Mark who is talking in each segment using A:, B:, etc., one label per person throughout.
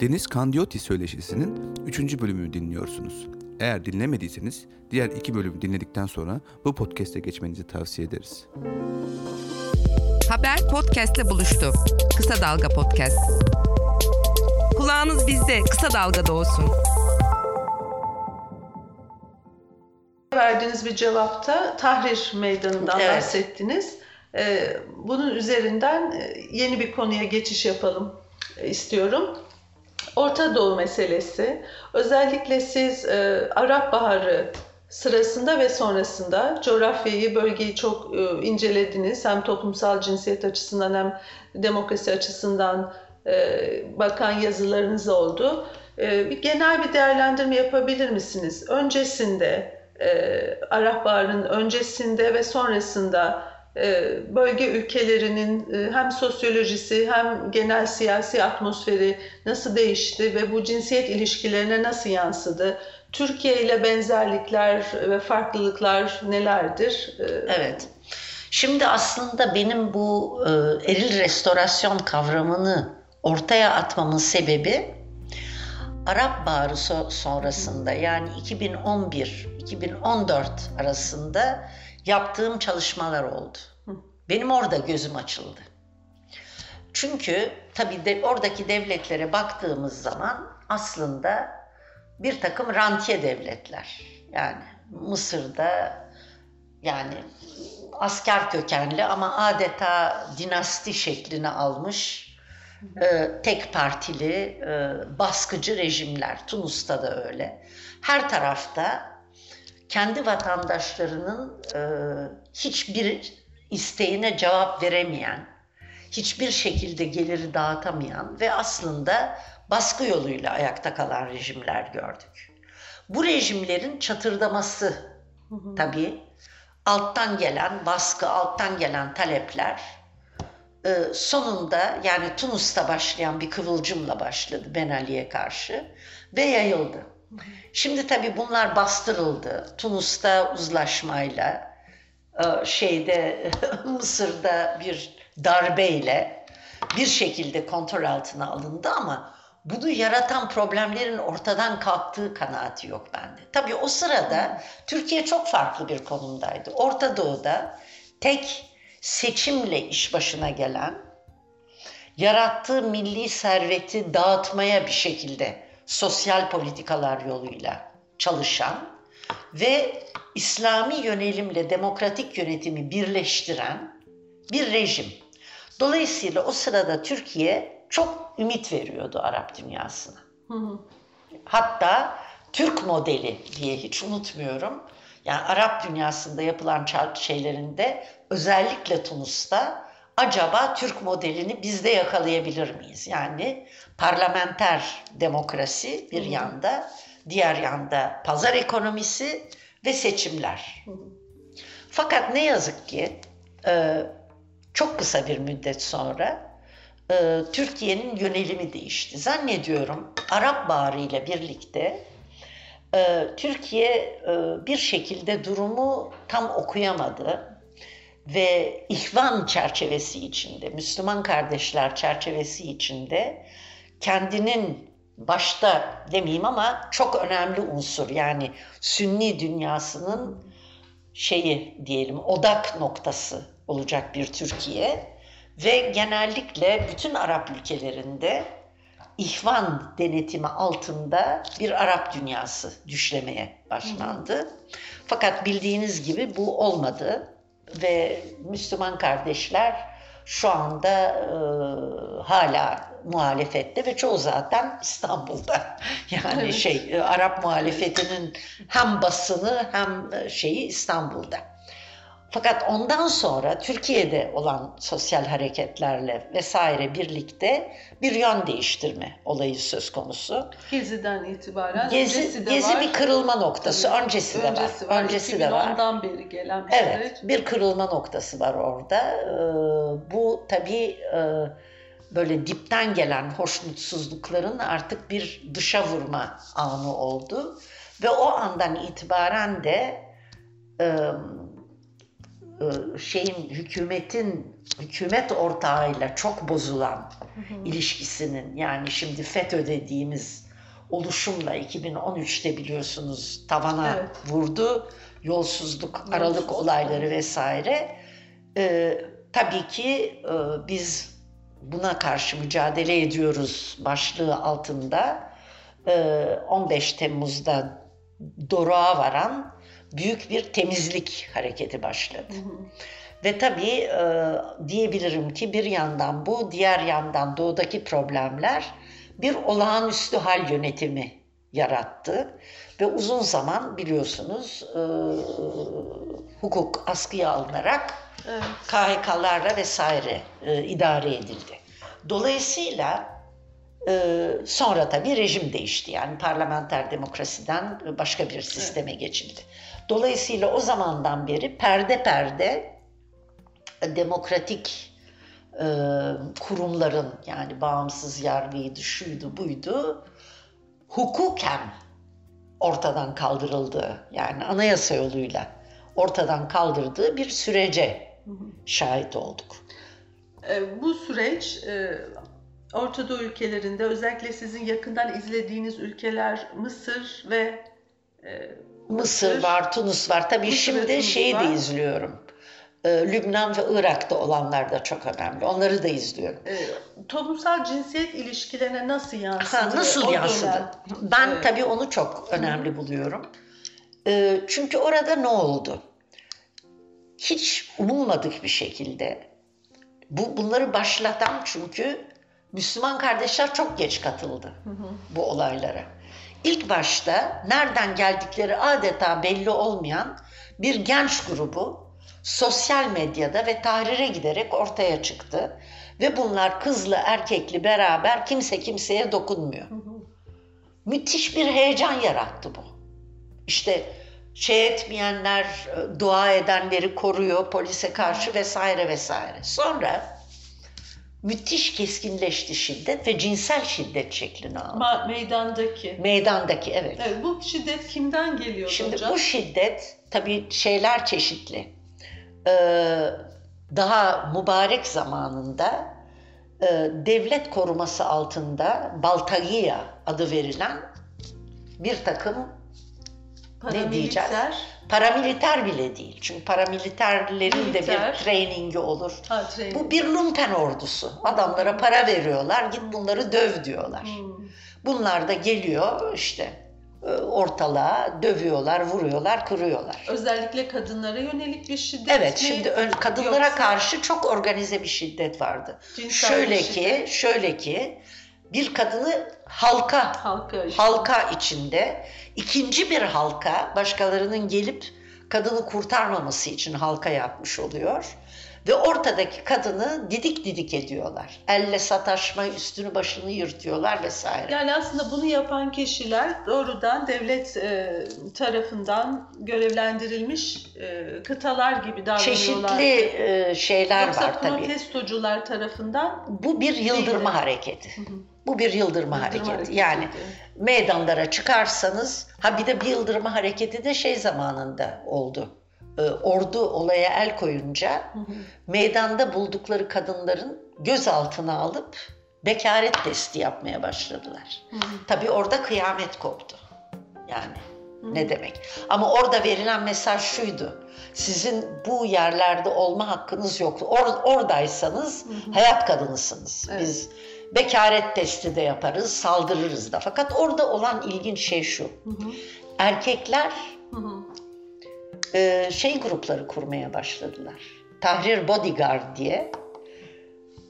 A: Deniz Kandiyoti söyleşisinin 3. bölümünü dinliyorsunuz. Eğer dinlemediyseniz diğer iki bölümü dinledikten sonra bu podcast'e geçmenizi tavsiye ederiz.
B: Haber podcast'le buluştu. Kısa Dalga Podcast. Kulağınız bizde, Kısa Dalga'da olsun.
C: Verdiğiniz bir cevapta Tahrir Meydanı'ndan
D: Evet.
C: bahsettiniz. Ee, Bunun üzerinden e, yeni bir konuya geçiş yapalım e, istiyorum. Orta Doğu meselesi. Özellikle siz e, Arap Baharı sırasında ve sonrasında coğrafyayı, bölgeyi çok e, incelediniz. Hem toplumsal cinsiyet açısından hem demokrasi açısından e, bakan yazılarınız oldu. E, Bir genel bir değerlendirme yapabilir misiniz? Öncesinde, e, Arap Baharı'nın öncesinde ve sonrasında bölge ülkelerinin e, hem sosyolojisi hem genel siyasi atmosferi nasıl değişti ve bu cinsiyet ilişkilerine nasıl yansıdı? Türkiye ile benzerlikler ve farklılıklar nelerdir? E,
D: Evet. Şimdi aslında benim bu e, eril restorasyon kavramını ortaya atmamın sebebi Arap Baharı so- sonrasında yani 2011-2014 arasında yaptığım çalışmalar oldu. Benim orada gözüm açıldı. Çünkü tabii de, oradaki devletlere baktığımız zaman aslında bir takım rantiye devletler. Yani Mısır'da yani asker kökenli ama adeta dinasti şeklini almış e, tek partili e, baskıcı rejimler. Tunus'ta da öyle. Her tarafta kendi vatandaşlarının e, hiçbir isteğine cevap veremeyen, hiçbir şekilde geliri dağıtamayan ve aslında baskı yoluyla ayakta kalan rejimler gördük. Bu rejimlerin çatırdaması tabii alttan gelen baskı, alttan gelen talepler e, sonunda yani Tunus'ta başlayan bir kıvılcımla başladı Ben Ali'ye karşı ve yayıldı. Şimdi tabii bunlar bastırıldı. Tunus'ta uzlaşmayla, e, şeyde Mısır'da bir darbeyle bir şekilde kontrol altına alındı ama bunu yaratan problemlerin ortadan kalktığı kanaati yok bende. Tabii o sırada Türkiye çok farklı bir konumdaydı. Orta Doğu'da tek seçimle iş başına gelen, yarattığı milli serveti dağıtmaya bir şekilde sosyal politikalar yoluyla çalışan ve İslami yönelimle demokratik yönetimi birleştiren bir rejim. Dolayısıyla o sırada Türkiye çok ümit veriyordu Arap dünyasına. Hatta Türk modeli diye hiç unutmuyorum. Yani Arap dünyasında yapılan şeylerinde özellikle Tunus'ta acaba Türk modelini biz de yakalayabilir miyiz? Yani parlamenter demokrasi bir yanda, diğer yanda pazar ekonomisi ve seçimler. Fakat ne yazık ki e, çok kısa bir müddet sonra e, Türkiye'nin yönelimi değişti. Zannediyorum Arap Baharı ile birlikte e, Türkiye e, bir şekilde durumu tam okuyamadı ve ihvan çerçevesi içinde, Müslüman kardeşler çerçevesi içinde kendinin başta demeyeyim ama çok önemli unsur. Yani Sünni dünyasının şeyi diyelim odak noktası olacak bir Türkiye. Ve genellikle bütün Arap ülkelerinde ihvan denetimi altında bir Arap dünyası düşlemeye başlandı. Fakat bildiğiniz gibi bu olmadı ve Müslüman kardeşler şu anda e, hala muhalefette ve çoğu zaten İstanbul'da. Yani
C: Evet.
D: şey e, Arap muhalefetinin hem basını hem e, şeyi İstanbul'da. Fakat ondan sonra Türkiye'de olan sosyal hareketlerle vesaire birlikte bir yön değiştirme olayı söz konusu.
C: Gezi'den itibaren
D: Gezi,
C: öncesi de
D: gezi
C: var.
D: bir kırılma noktası.
C: Tabii,
D: öncesi de
C: öncesi
D: var. Öncesi de var.
C: 2010'dan beri gelen bir
D: Evet,
C: süreç.
D: bir kırılma noktası var orada. Ee, bu tabii e, böyle dipten gelen hoşnutsuzlukların artık bir dışa vurma anı oldu. Ve o andan itibaren de e, şeyin hükümetin hükümet ortağıyla çok bozulan ilişkisinin yani şimdi FETÖ dediğimiz oluşumla 2013'te biliyorsunuz tavana
C: Evet.
D: vurdu. Yolsuzluk, aralık
C: Yolsuzluk,
D: olayları vesaire. Ee, tabii ki e, biz buna karşı mücadele ediyoruz başlığı altında e, 15 Temmuz'da Doruk'a varan büyük bir temizlik hareketi başladı. Ve tabii e, diyebilirim ki bir yandan bu, diğer yandan doğudaki problemler bir olağanüstü hal yönetimi yarattı. Ve uzun zaman biliyorsunuz e, hukuk askıya alınarak
C: Evet.
D: KHK'larla vesaire e, idare edildi. Dolayısıyla e, sonra tabii rejim değişti. Yani parlamenter demokrasiden başka bir sisteme geçildi. Dolayısıyla o zamandan beri perde perde e, demokratik e, kurumların yani bağımsız yargıydı, şuydu, buydu hukuken ortadan kaldırıldığı yani anayasa yoluyla ortadan kaldırdığı bir sürece şahit olduk.
C: E, Bu süreç e, Orta Doğu ülkelerinde özellikle sizin yakından izlediğiniz ülkeler Mısır ve e,
D: Mısır var, Tunus var. Tabii
C: Mısır
D: şimdi şeyi
C: var.
D: de izliyorum. Ee, Lübnan ve Irak'ta olanlar da çok önemli. Onları da izliyorum.
C: e, toplumsal cinsiyet ilişkilerine nasıl yansıdı?
D: Ha, nasıl
C: o
D: yansıdı?
C: dönem?
D: Ben
C: Evet.
D: tabii onu çok önemli buluyorum. Ee, çünkü orada ne oldu? Hiç umulmadık bir şekilde. Bu bunları başlatan çünkü Müslüman kardeşler çok geç katıldı bu olaylara. İlk başta nereden geldikleri adeta belli olmayan bir genç grubu sosyal medyada ve tahrire giderek ortaya çıktı. Ve bunlar kızlı erkekli beraber kimse kimseye dokunmuyor. Müthiş bir heyecan yarattı bu. İşte şey etmeyenler e, dua edenleri koruyor polise karşı vesaire vesaire. Sonra müthiş keskinleşti şiddet ve cinsel şiddet şeklini aldı.
C: Ma- meydandaki.
D: Meydandaki evet.
C: Evet, bu şiddet kimden geliyor
D: Şimdi
C: hocam?
D: bu şiddet tabii şeyler çeşitli. Ee, daha mübarek zamanında e, devlet koruması altında Baltagiya adı verilen bir takım ne diyeceğiz?
C: Paramiliter.
D: bile değil. Çünkü paramiliterlerin de bir trainingi olur.
C: Ha, training.
D: Bu bir lumpen ordusu. Adamlara para veriyorlar, git bunları döv diyorlar.
C: Hmm.
D: Bunlar da geliyor işte e, ortalığa dövüyorlar, vuruyorlar, kırıyorlar.
C: Özellikle kadınlara yönelik bir şiddet
D: Evet,
C: mi?
D: şimdi ön- kadınlara
C: Yoksa
D: karşı çok organize bir şiddet vardı.
C: cinsel
D: Şöyle ki,
C: şiddet
D: şöyle ki bir kadını halka
C: halka işte.
D: halka içinde ikinci bir halka başkalarının gelip kadını kurtarmaması için halka yapmış oluyor. Ve ortadaki kadını didik didik ediyorlar. Elle sataşma, üstünü başını yırtıyorlar vesaire.
C: Yani aslında bunu yapan kişiler doğrudan devlet e, tarafından görevlendirilmiş e, kıtalar gibi davranıyorlar.
D: Çeşitli e, şeyler
C: Yoksa
D: var tabii.
C: protestocular tarafından
D: Bu bir yıldırma
C: Değil.
D: hareketi. Bu bir yıldırma, hareketi.
C: hareketi.
D: Yani meydanlara çıkarsanız, ha bir de bir yıldırma hareketi de şey zamanında oldu. Ee, ordu olaya el koyunca meydanda buldukları kadınların gözaltına alıp bekaret testi yapmaya başladılar. Tabii orada kıyamet koptu. Yani ne demek? Ama orada verilen mesaj şuydu. Sizin bu yerlerde olma hakkınız yok. Or- oradaysanız hayat kadınısınız.
C: Evet.
D: Biz bekaret testi de yaparız, saldırırız da. Fakat orada olan ilginç şey şu. Erkekler
C: Hı hı.
D: e, şey grupları kurmaya başladılar. Tahrir Bodyguard diye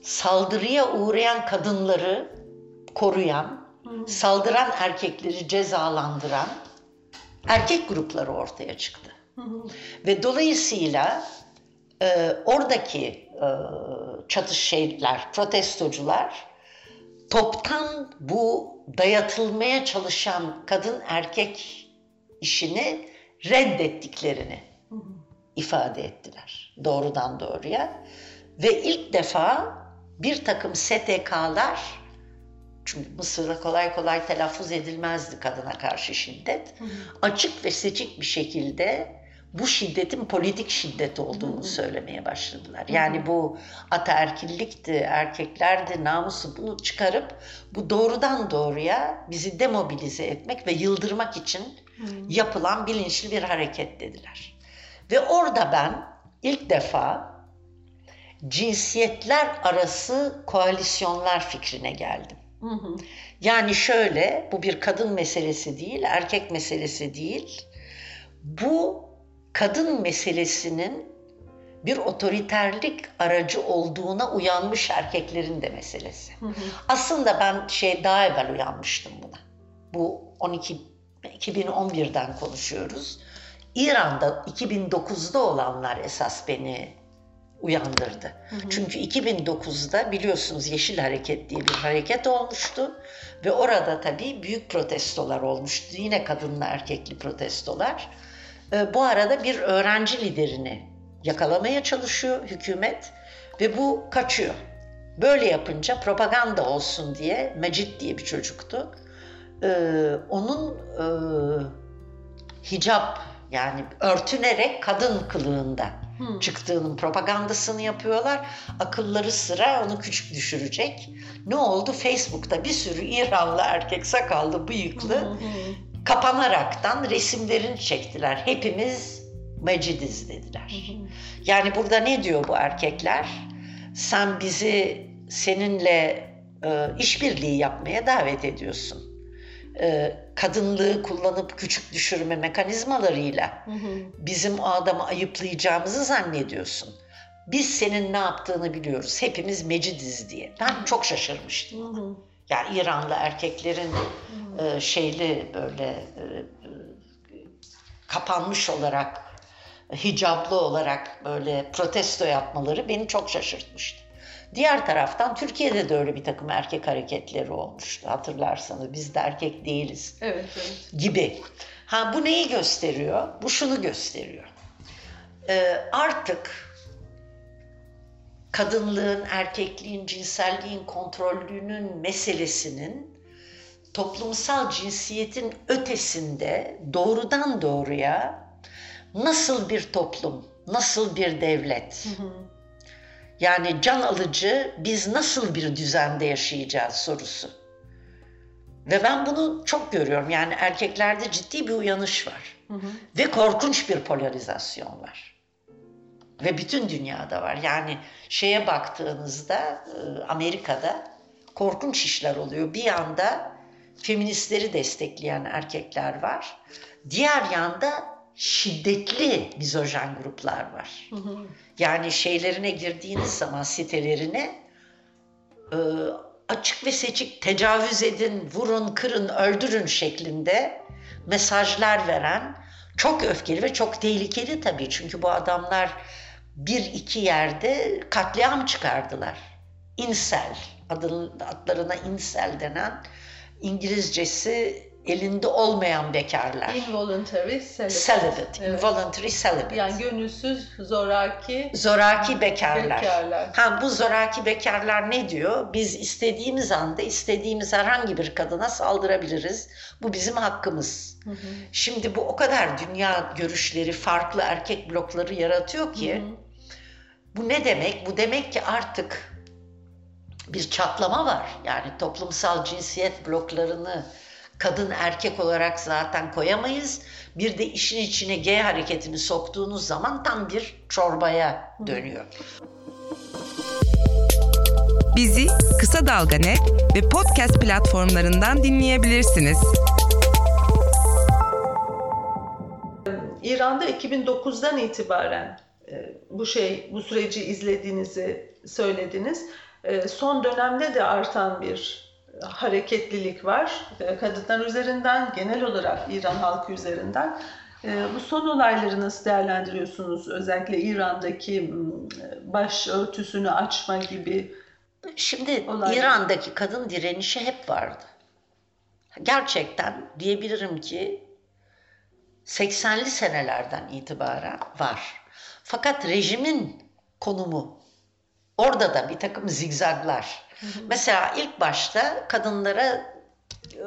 D: saldırıya uğrayan kadınları koruyan, saldıran erkekleri cezalandıran erkek grupları ortaya çıktı. Ve dolayısıyla e, oradaki e, çatış şeyler, protestocular toptan bu dayatılmaya çalışan kadın erkek işini reddettiklerini ifade ettiler doğrudan doğruya. Ve ilk defa bir takım STK'lar çünkü Mısır'da kolay kolay telaffuz edilmezdi kadına karşı şiddet. Açık ve seçik bir şekilde bu şiddetin politik şiddet olduğunu söylemeye başladılar. Yani bu ataerkillikti, erkeklerdi, namusu bunu çıkarıp bu doğrudan doğruya bizi demobilize etmek ve yıldırmak için yapılan bilinçli bir hareket dediler. Ve orada ben ilk defa cinsiyetler arası koalisyonlar fikrine geldim. Yani şöyle, bu bir kadın meselesi değil, erkek meselesi değil. Bu kadın meselesinin bir otoriterlik aracı olduğuna uyanmış erkeklerin de meselesi. Aslında ben şey daha evvel uyanmıştım buna. Bu 12 2011'den konuşuyoruz. İran'da 2009'da olanlar esas beni uyandırdı. Çünkü 2009'da biliyorsunuz Yeşil Hareket diye bir hareket olmuştu ve orada tabii büyük protestolar olmuştu. Yine kadınla erkekli protestolar. Ee, bu arada bir öğrenci liderini yakalamaya çalışıyor hükümet ve bu kaçıyor. Böyle yapınca propaganda olsun diye Mecit diye bir çocuktu. Ee, onun e, hicap yani örtünerek kadın kılığında çıktığının propagandasını yapıyorlar. Akılları sıra onu küçük düşürecek. Ne oldu? Facebook'ta bir sürü İranlı erkek sakallı, bıyıklı kapanaraktan resimlerini çektiler. Hepimiz Mecidiz dediler. Yani burada ne diyor bu erkekler? Sen bizi seninle e, işbirliği yapmaya davet ediyorsun. E, kadınlığı kullanıp küçük düşürme mekanizmalarıyla bizim o adamı ayıplayacağımızı zannediyorsun. Biz senin ne yaptığını biliyoruz. Hepimiz Mecidiz diye. Ben çok şaşırmıştım. Yani İranlı erkeklerin e, şeyli böyle e, kapanmış olarak, hicaplı olarak böyle protesto yapmaları beni çok şaşırtmıştı. Diğer taraftan Türkiye'de de öyle bir takım erkek hareketleri olmuştu hatırlarsanız. Biz de erkek değiliz
C: Evet, evet.
D: gibi. Ha bu neyi gösteriyor? Bu şunu gösteriyor. Ee, artık kadınlığın, erkekliğin, cinselliğin kontrollünün meselesinin toplumsal cinsiyetin ötesinde doğrudan doğruya nasıl bir toplum, nasıl bir devlet, yani can alıcı biz nasıl bir düzende yaşayacağız sorusu. Ve ben bunu çok görüyorum. Yani erkeklerde ciddi bir uyanış var. Ve korkunç bir polarizasyon var. Ve bütün dünyada var. Yani şeye baktığınızda e, Amerika'da korkunç işler oluyor. Bir yanda feministleri destekleyen erkekler var. Diğer yanda şiddetli mizojen gruplar var. Yani şeylerine girdiğiniz zaman sitelerine e, açık ve seçik tecavüz edin, vurun, kırın, öldürün şeklinde mesajlar veren çok öfkeli ve çok tehlikeli tabii. Çünkü bu adamlar bir iki yerde katliam çıkardılar. Adın, adlarına incel denen İngilizcesi elinde olmayan bekarlar.
C: Involuntary celibate.
D: Celibate,
C: Evet.
D: involuntary celibate.
C: Yani gönülsüz, zoraki
D: Zoraki bekarlar.
C: bekarlar.
D: Ha bu zoraki bekarlar ne diyor? Biz istediğimiz anda istediğimiz herhangi bir kadına saldırabiliriz. Bu bizim hakkımız. Şimdi bu o kadar dünya görüşleri, farklı erkek blokları yaratıyor ki bu ne demek? Bu demek ki artık bir çatlama var. Yani toplumsal cinsiyet bloklarını kadın erkek olarak zaten koyamayız. Bir de işin içine G hareketini soktuğunuz zaman tam bir çorbaya dönüyor.
B: Bizi Kısa Dalga Net ve podcast platformlarından dinleyebilirsiniz.
C: İran'da 2009'dan itibaren bu şey bu süreci izlediğinizi söylediniz. E, Son dönemde de artan bir hareketlilik var. E, Kadınlar üzerinden, genel olarak İran halkı üzerinden. E, Bu son olayları nasıl değerlendiriyorsunuz? Özellikle İran'daki m, başörtüsünü açma gibi.
D: Şimdi
C: Olay.
D: İran'daki kadın direnişi hep vardı. Gerçekten diyebilirim ki 80'li senelerden itibaren var. Fakat rejimin konumu orada da bir takım zigzaglar. Mesela ilk başta kadınlara e,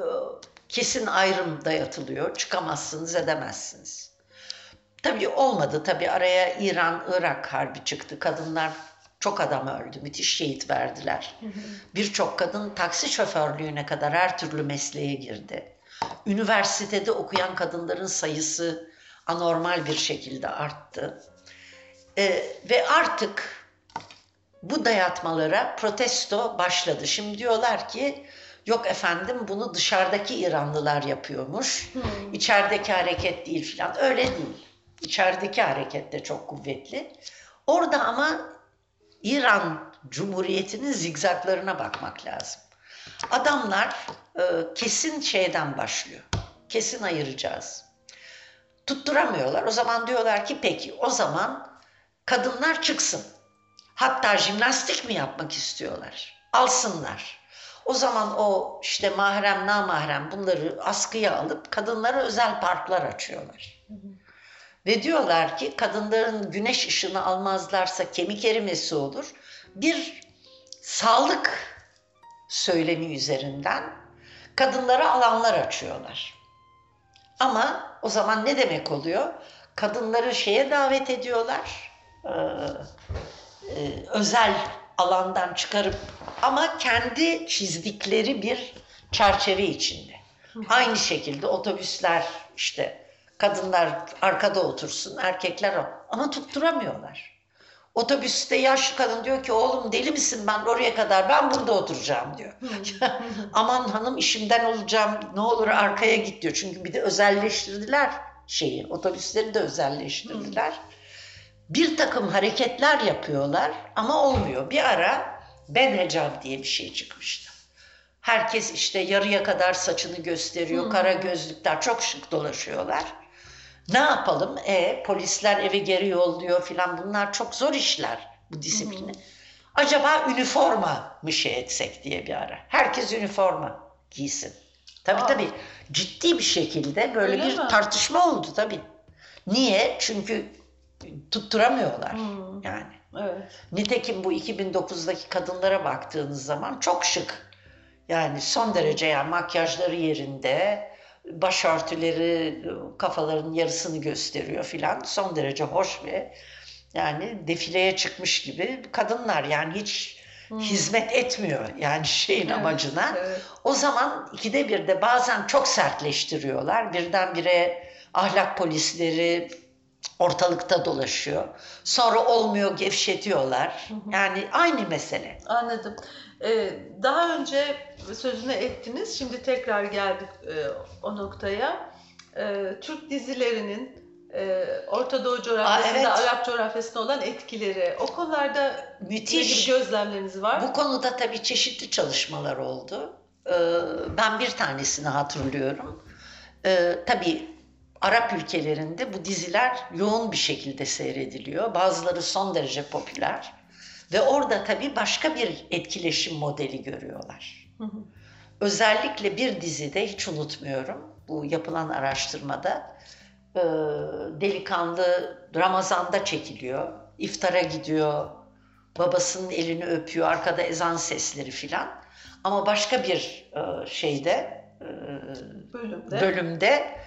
D: kesin ayrım dayatılıyor. Çıkamazsınız, edemezsiniz. Tabii olmadı. Tabii araya İran-Irak harbi çıktı. Kadınlar çok adam öldü. Müthiş şehit verdiler. Birçok kadın taksi şoförlüğüne kadar her türlü mesleğe girdi. Üniversitede okuyan kadınların sayısı anormal bir şekilde arttı. Ee, ve artık bu dayatmalara protesto başladı. Şimdi diyorlar ki yok efendim bunu dışarıdaki İranlılar yapıyormuş. İçerideki hareket değil filan. Öyle değil. İçerideki hareket de çok kuvvetli. Orada ama İran Cumhuriyeti'nin zigzaglarına bakmak lazım. Adamlar e, kesin şeyden başlıyor. Kesin ayıracağız. Tutturamıyorlar. O zaman diyorlar ki peki o zaman kadınlar çıksın. Hatta jimnastik mi yapmak istiyorlar? Alsınlar. O zaman o işte mahrem namahrem bunları askıya alıp kadınlara özel parklar açıyorlar. Ve diyorlar ki kadınların güneş ışını almazlarsa kemik erimesi olur. Bir sağlık söylemi üzerinden kadınlara alanlar açıyorlar. Ama o zaman ne demek oluyor? Kadınları şeye davet ediyorlar. Ee, e, özel alandan çıkarıp ama kendi çizdikleri bir çerçeve içinde. Aynı şekilde otobüsler işte kadınlar arkada otursun, erkekler ama tutturamıyorlar. Otobüste yaşlı kadın diyor ki oğlum deli misin ben oraya kadar ben burada oturacağım diyor. Aman hanım işimden olacağım ne olur arkaya git diyor. Çünkü bir de özelleştirdiler şeyi otobüsleri de özelleştirdiler. Bir takım hareketler yapıyorlar ama olmuyor. Bir ara Ben Hecab diye bir şey çıkmıştı. Herkes işte yarıya kadar saçını gösteriyor, kara gözlükler çok şık dolaşıyorlar. Ne yapalım? E polisler eve geri yolluyor filan bunlar çok zor işler bu disiplini. Acaba üniforma mı şey etsek diye bir ara. Herkes üniforma giysin. Tabii
C: Aa.
D: tabii ciddi bir şekilde böyle
C: Öyle
D: bir
C: mi?
D: tartışma oldu tabii. Niye? Çünkü tutturamıyorlar
C: Hmm.
D: yani.
C: Evet.
D: Nitekim bu 2009'daki kadınlara baktığınız zaman çok şık. Yani son derece yani makyajları yerinde, başörtüleri kafaların yarısını gösteriyor filan. Son derece hoş ve yani defileye çıkmış gibi kadınlar yani hiç hizmet etmiyor yani şeyin
C: Evet,
D: amacına.
C: evet.
D: O zaman ikide bir de bazen çok sertleştiriyorlar. Birdenbire ahlak polisleri ortalıkta dolaşıyor. Sonra olmuyor gevşetiyorlar. Yani aynı mesele.
C: Anladım. Ee, daha önce sözünü ettiniz, şimdi tekrar geldik e, o noktaya. Ee, Türk dizilerinin e, Orta Doğu coğrafyasında,
D: evet.
C: Arap coğrafyasında olan etkileri, o konularda
D: Müthiş.
C: gözlemleriniz var?
D: Bu konuda tabii çeşitli çalışmalar oldu. Ee, Ben bir tanesini hatırlıyorum. Ee, Tabii Arap ülkelerinde bu diziler yoğun bir şekilde seyrediliyor. Bazıları son derece popüler. Ve orada tabii başka bir etkileşim modeli görüyorlar.
C: Hı hı.
D: Özellikle bir dizide hiç unutmuyorum bu yapılan araştırmada e, delikanlı Ramazan'da çekiliyor. İftara gidiyor. Babasının elini öpüyor. Arkada ezan sesleri filan. Ama başka bir e, şeyde e,
C: Bölümde.
D: bölümde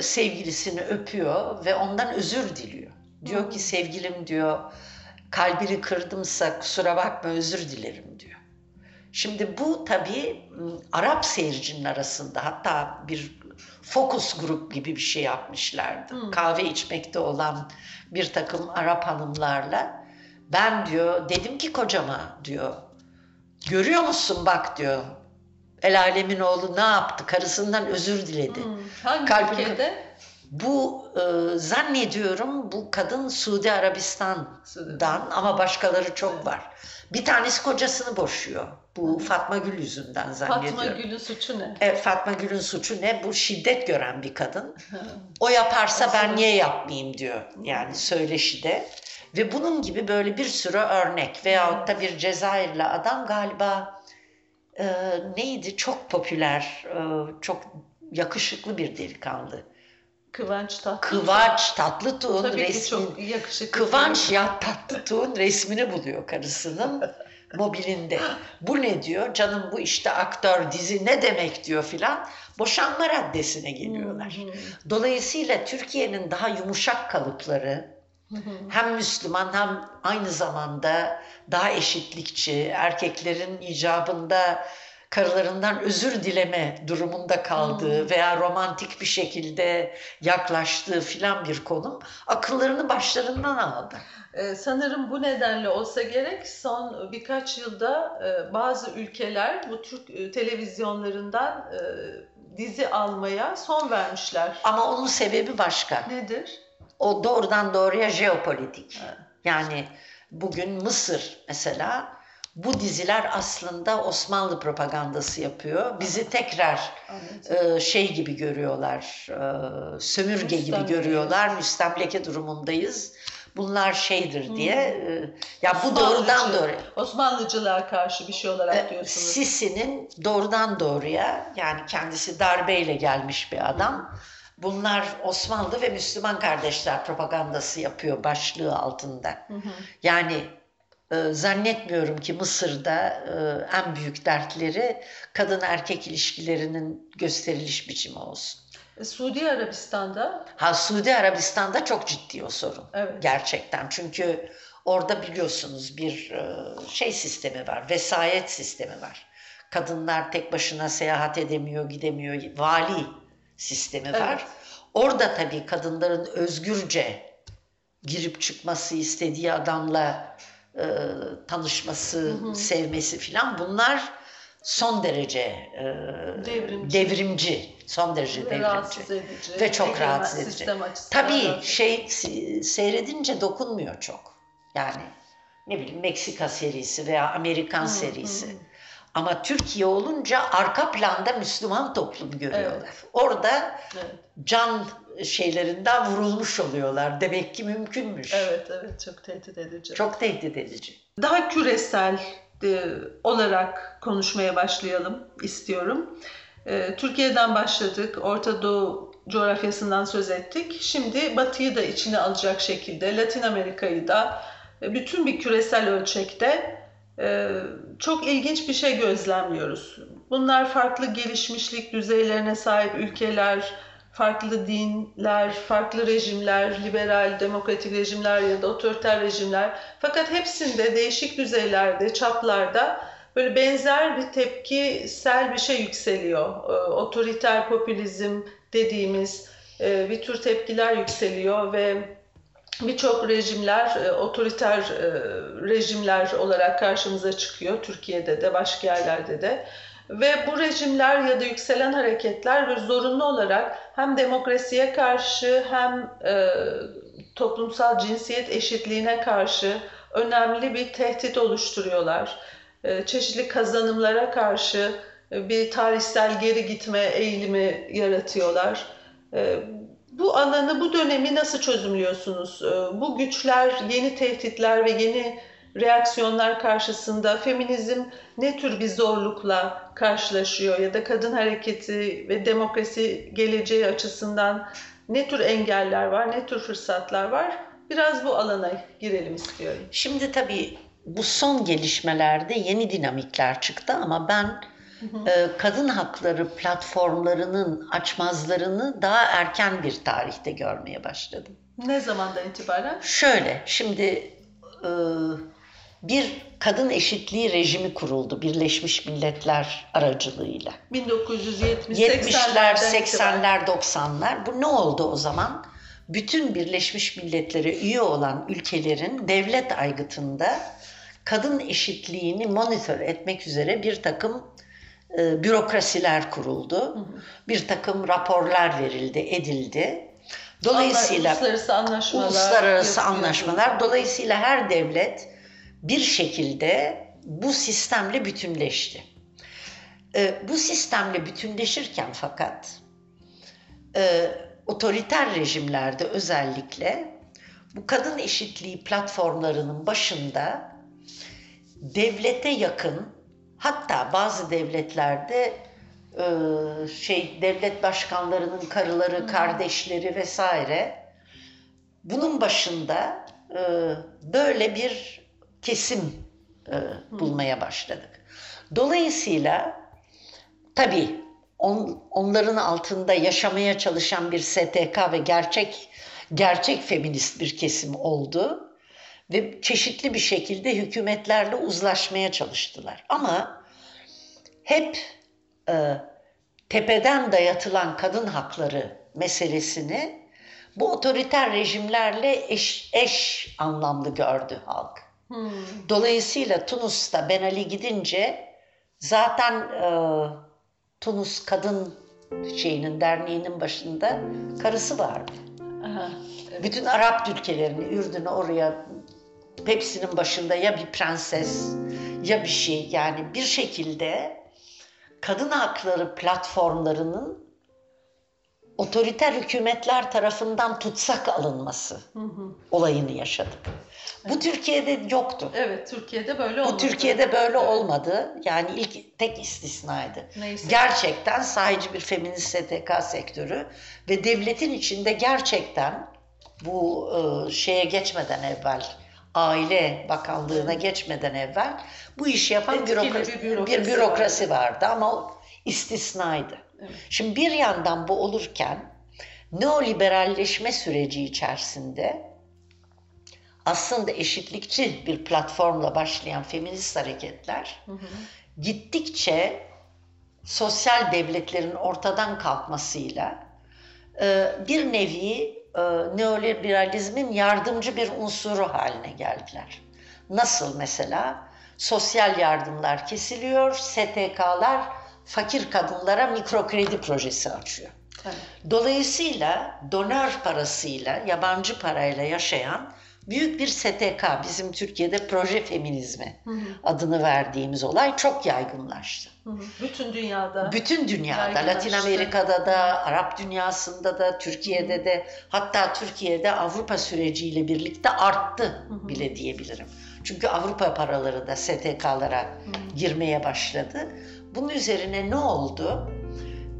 D: sevgilisini öpüyor ve ondan özür diliyor. Diyor ki sevgilim diyor kalbini kırdımsa kusura bakma özür dilerim diyor. Şimdi bu tabii m, Arap seyircinin arasında hatta bir fokus grup gibi bir şey yapmışlardı.
C: Hmm.
D: Kahve içmekte olan bir takım Arap hanımlarla ben diyor dedim ki kocama diyor görüyor musun bak diyor el alemin oğlu ne yaptı karısından özür diledi.
C: Hmm. Hangi
D: Kalbini-
C: ülkede?
D: Bu e, zannediyorum bu kadın Suudi Arabistan'dan ama başkaları çok
C: Evet.
D: var. Bir tanesi kocasını boşuyor. Bu Fatma Gül yüzünden zannediyorum.
C: Fatma Gül'ün suçu ne?
D: E, Fatma Gül'ün suçu ne? Bu şiddet gören bir kadın. O yaparsa ben
C: Aslında-
D: niye yapmayayım diyor. Yani söyleşide. Ve bunun gibi böyle bir sürü örnek. Veyahut da bir Cezayirli adam galiba e, neydi? Çok popüler, e, çok yakışıklı bir delikanlı.
C: Kıvanç Tatlıtuğ.
D: Kıvanç Tatlıtuğ'un
C: Tabii
D: resmi.
C: yakışıklı.
D: Kıvanç ya Tatlıtuğ'un resmini buluyor karısının. mobilinde. Bu ne diyor? Canım bu işte aktör dizi ne demek diyor filan. Boşanma raddesine geliyorlar. Dolayısıyla Türkiye'nin daha yumuşak kalıpları hem Müslüman hem aynı zamanda daha eşitlikçi, erkeklerin icabında karılarından özür dileme durumunda kaldığı veya romantik bir şekilde yaklaştığı filan bir konum akıllarını başlarından aldı.
C: Ee, sanırım bu nedenle olsa gerek son birkaç yılda e, bazı ülkeler bu Türk e, televizyonlarından e, dizi almaya son vermişler.
D: Ama onun sebebi başka.
C: Nedir?
D: O doğrudan doğruya jeopolitik.
C: Evet.
D: Yani bugün Mısır mesela bu diziler aslında Osmanlı propagandası yapıyor. Bizi tekrar e, şey gibi görüyorlar, e, sömürge gibi
C: Müstemleke.
D: görüyorlar, müstemleke durumundayız. Bunlar şeydir diye. e, ya bu doğrudan doğruya.
C: Osmanlıcılığa karşı bir şey olarak
D: E,
C: diyorsunuz.
D: Sisi'nin doğrudan doğruya yani kendisi darbeyle gelmiş bir adam. Bunlar Osmanlı ve Müslüman kardeşler propagandası yapıyor başlığı altında.
C: Hı hı.
D: Yani e, zannetmiyorum ki Mısır'da e, en büyük dertleri kadın erkek ilişkilerinin gösteriliş biçimi olsun.
C: E, Suudi Arabistan'da
D: Ha Suudi Arabistan'da çok ciddi o sorun.
C: Evet.
D: Gerçekten. Çünkü orada biliyorsunuz bir e, şey sistemi var. Vesayet sistemi var. Kadınlar tek başına seyahat edemiyor, gidemiyor. Vali sistemi var.
C: Evet.
D: Orada tabii kadınların özgürce girip çıkması, istediği adamla e, tanışması, sevmesi filan bunlar son derece e,
C: Devrimci.
D: devrimci, son derece
C: ve
D: devrimci.
C: rahatsız edici.
D: Ve çok rahatsız edici. Tabii
C: rahatsız
D: şey se- seyredince dokunmuyor çok. Yani ne bileyim Meksika serisi veya Amerikan serisi. Ama Türkiye olunca arka planda Müslüman toplum görüyorlar.
C: Evet.
D: Orada
C: Evet.
D: can şeylerinden vurulmuş oluyorlar. Demek ki mümkünmüş.
C: Evet, evet çok tehdit edici.
D: Çok tehdit edici.
C: Daha küresel e, olarak konuşmaya başlayalım istiyorum. E, Türkiye'den başladık, Orta Doğu coğrafyasından söz ettik. Şimdi Batı'yı da içine alacak şekilde Latin Amerika'yı da e, bütün bir küresel ölçekte çok ilginç bir şey gözlemliyoruz. Bunlar farklı gelişmişlik düzeylerine sahip ülkeler, farklı dinler, farklı rejimler, liberal, demokratik rejimler ya da otoriter rejimler. Fakat hepsinde değişik düzeylerde, çaplarda böyle benzer bir tepkisel bir şey yükseliyor. Ee, Otoriter popülizm dediğimiz e, bir tür tepkiler yükseliyor ve birçok rejimler e, otoriter e, rejimler olarak karşımıza çıkıyor. Türkiye'de de başka yerlerde de. Ve bu rejimler ya da yükselen hareketler zorunlu olarak hem demokrasiye karşı hem e, toplumsal cinsiyet eşitliğine karşı önemli bir tehdit oluşturuyorlar. Çeşitli kazanımlara karşı bir tarihsel geri gitme eğilimi yaratıyorlar. Bu alanı, bu dönemi nasıl çözümlüyorsunuz? E, bu güçler, yeni tehditler ve yeni reaksiyonlar karşısında feminizm ne tür bir zorlukla karşılaşıyor ya da kadın hareketi ve demokrasi geleceği açısından ne tür engeller var, ne tür fırsatlar var? Biraz bu alana girelim istiyorum.
D: Şimdi tabii bu son gelişmelerde yeni dinamikler çıktı ama ben kadın hakları platformlarının açmazlarını daha erken bir tarihte görmeye başladım.
C: Ne zamandan itibaren?
D: Şöyle, şimdi e, bir kadın eşitliği rejimi kuruldu Birleşmiş Milletler aracılığıyla.
C: 1970
D: 70'ler,
C: 80'lerden itibaren.
D: 80'ler, 90'lar. Bu ne oldu o zaman? Bütün Birleşmiş Milletler'e üye olan ülkelerin devlet aygıtında kadın eşitliğini monitör etmek üzere bir takım e, bürokrasiler kuruldu. Bir takım raporlar verildi, edildi. Dolayısıyla
C: uluslararası anlaşmalar,
D: uluslararası anlaşmalar dolayısıyla her devlet bir şekilde bu sistemle bütünleşti. Ee, bu sistemle bütünleşirken fakat e, otoriter rejimlerde özellikle bu kadın eşitliği platformlarının başında devlete yakın hatta bazı devletlerde e, şey devlet başkanlarının karıları, kardeşleri vesaire bunun başında e, böyle bir kesim e, bulmaya başladık. Dolayısıyla tabii on, onların altında yaşamaya çalışan bir STK ve gerçek gerçek feminist bir kesim oldu ve çeşitli bir şekilde hükümetlerle uzlaşmaya çalıştılar. Ama hep e, tepeden dayatılan kadın hakları meselesini bu otoriter rejimlerle eş, eş anlamlı gördü halk.
C: Hmm.
D: Dolayısıyla Tunus'ta Ben Ali gidince zaten e, Tunus Kadın şeyinin derneğinin başında karısı vardı.
C: Aha.
D: Bütün Arap ülkelerini, Ürdün'ü oraya hepsinin başında ya bir prenses ya bir şey yani bir şekilde kadın hakları platformlarının otoriter hükümetler tarafından tutsak alınması olayını yaşadık. Bu Türkiye'de yoktu.
C: Evet, Türkiye'de böyle
D: Bu
C: olmadı.
D: Türkiye'de böyle
C: Evet.
D: olmadı. Yani ilk tek istisnaydı.
C: Neyse.
D: Gerçekten sahici bir feminist STK sektörü ve devletin içinde gerçekten bu e, şeye geçmeden evvel Aile Bakanlığı'na geçmeden evvel bu işi yapan
C: Etkili
D: bürokrasi,
C: bir
D: bir
C: bürokrasi
D: bürokrasi, vardı ama o istisnaydı.
C: Evet.
D: Şimdi bir yandan bu olurken neoliberalleşme süreci içerisinde aslında eşitlikçi bir platformla başlayan feminist hareketler gittikçe sosyal devletlerin ortadan kalkmasıyla bir nevi e, neoliberalizmin yardımcı bir unsuru haline geldiler. Nasıl mesela? Sosyal yardımlar kesiliyor, STK'lar fakir kadınlara mikro kredi projesi açıyor.
C: Evet.
D: Dolayısıyla donör parasıyla, yabancı parayla yaşayan büyük bir STK, bizim Türkiye'de proje feminizmi adını verdiğimiz olay çok yaygınlaştı.
C: Hı hı. Bütün dünyada.
D: Bütün dünyada. Latin Amerika'da da, Arap dünyasında da, Türkiye'de de, hatta Türkiye'de Avrupa süreciyle birlikte arttı bile diyebilirim. Çünkü Avrupa paraları da STK'lara girmeye başladı. Bunun üzerine ne oldu?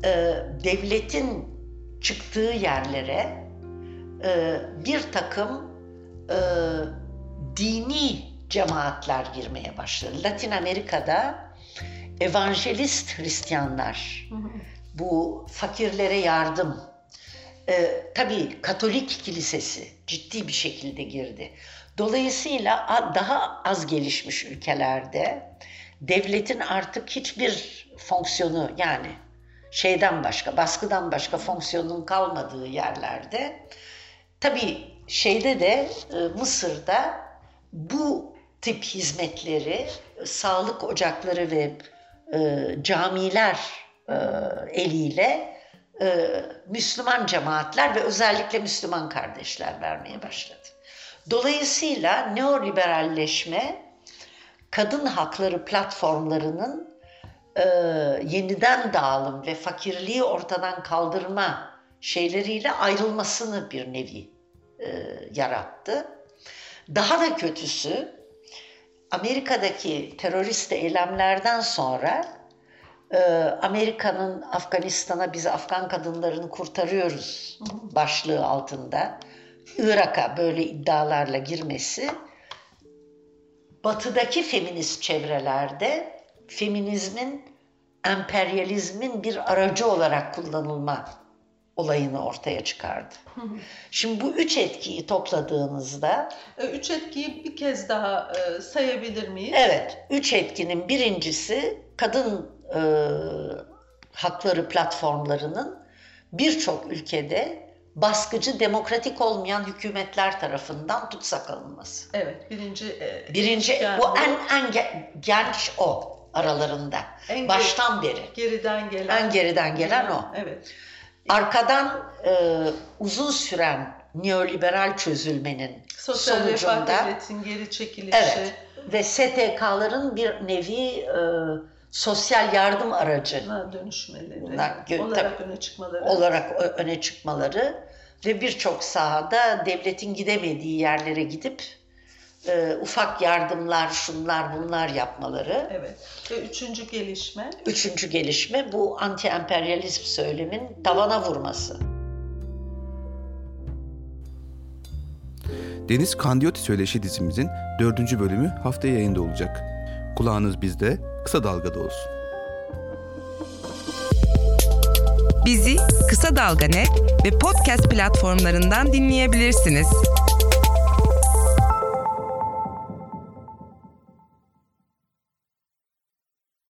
D: Ee, devletin çıktığı yerlere e, bir takım e, dini cemaatler girmeye başladı. Latin Amerika'da evangelist Hristiyanlar, bu fakirlere yardım, e, tabii Katolik kilisesi ciddi bir şekilde girdi. Dolayısıyla daha az gelişmiş ülkelerde devletin artık hiçbir fonksiyonu yani şeyden başka, baskıdan başka fonksiyonun kalmadığı yerlerde tabii şeyde de e, Mısır'da bu tip hizmetleri sağlık ocakları ve e, camiler e, eliyle e, Müslüman cemaatler ve özellikle Müslüman kardeşler vermeye başladı. Dolayısıyla neoliberalleşme kadın hakları platformlarının e, yeniden dağılım ve fakirliği ortadan kaldırma şeyleriyle ayrılmasını bir nevi e, yarattı. Daha da kötüsü Amerika'daki terörist eylemlerden sonra e, Amerika'nın Afganistan'a biz Afgan kadınlarını kurtarıyoruz başlığı altında Irak'a böyle iddialarla girmesi batıdaki feminist çevrelerde feminizmin emperyalizmin bir aracı olarak kullanılma olayını ortaya çıkardı. Şimdi bu üç etkiyi topladığınızda
C: E, Üç etkiyi bir kez daha e, sayabilir miyiz?
D: evet üç etkinin birincisi kadın e, hakları platformlarının birçok ülkede baskıcı demokratik olmayan hükümetler tarafından tutsak alınması.
C: Evet, birinci. e,
D: Birinci bu en en ge- genç o aralarında.
C: En
D: Baştan beri.
C: geriden gelen.
D: En geriden gelen o.
C: Evet.
D: Arkadan e, uzun süren neoliberal çözülmenin
C: Sosyal
D: sonucunda
C: geri çekilişi.
D: evet ve STK'ların bir nevi e, sosyal yardım aracı
C: dönüşmeleri,
D: Bunlar
C: olarak öne çıkmaları.
D: olarak öne çıkmaları ve birçok sahada devletin gidemediği yerlere gidip e, ufak yardımlar, şunlar bunlar yapmaları.
C: Evet. Ve üçüncü gelişme.
D: Üçüncü gelişme bu anti-emperyalizm söylemin tavana vurması.
A: Deniz Kandiyoti Söyleşi dizimizin dördüncü bölümü haftaya yayında olacak. Kulağınız bizde, kısa dalgada olsun.
B: Bizi Kısa Dalga Net ve podcast platformlarından dinleyebilirsiniz.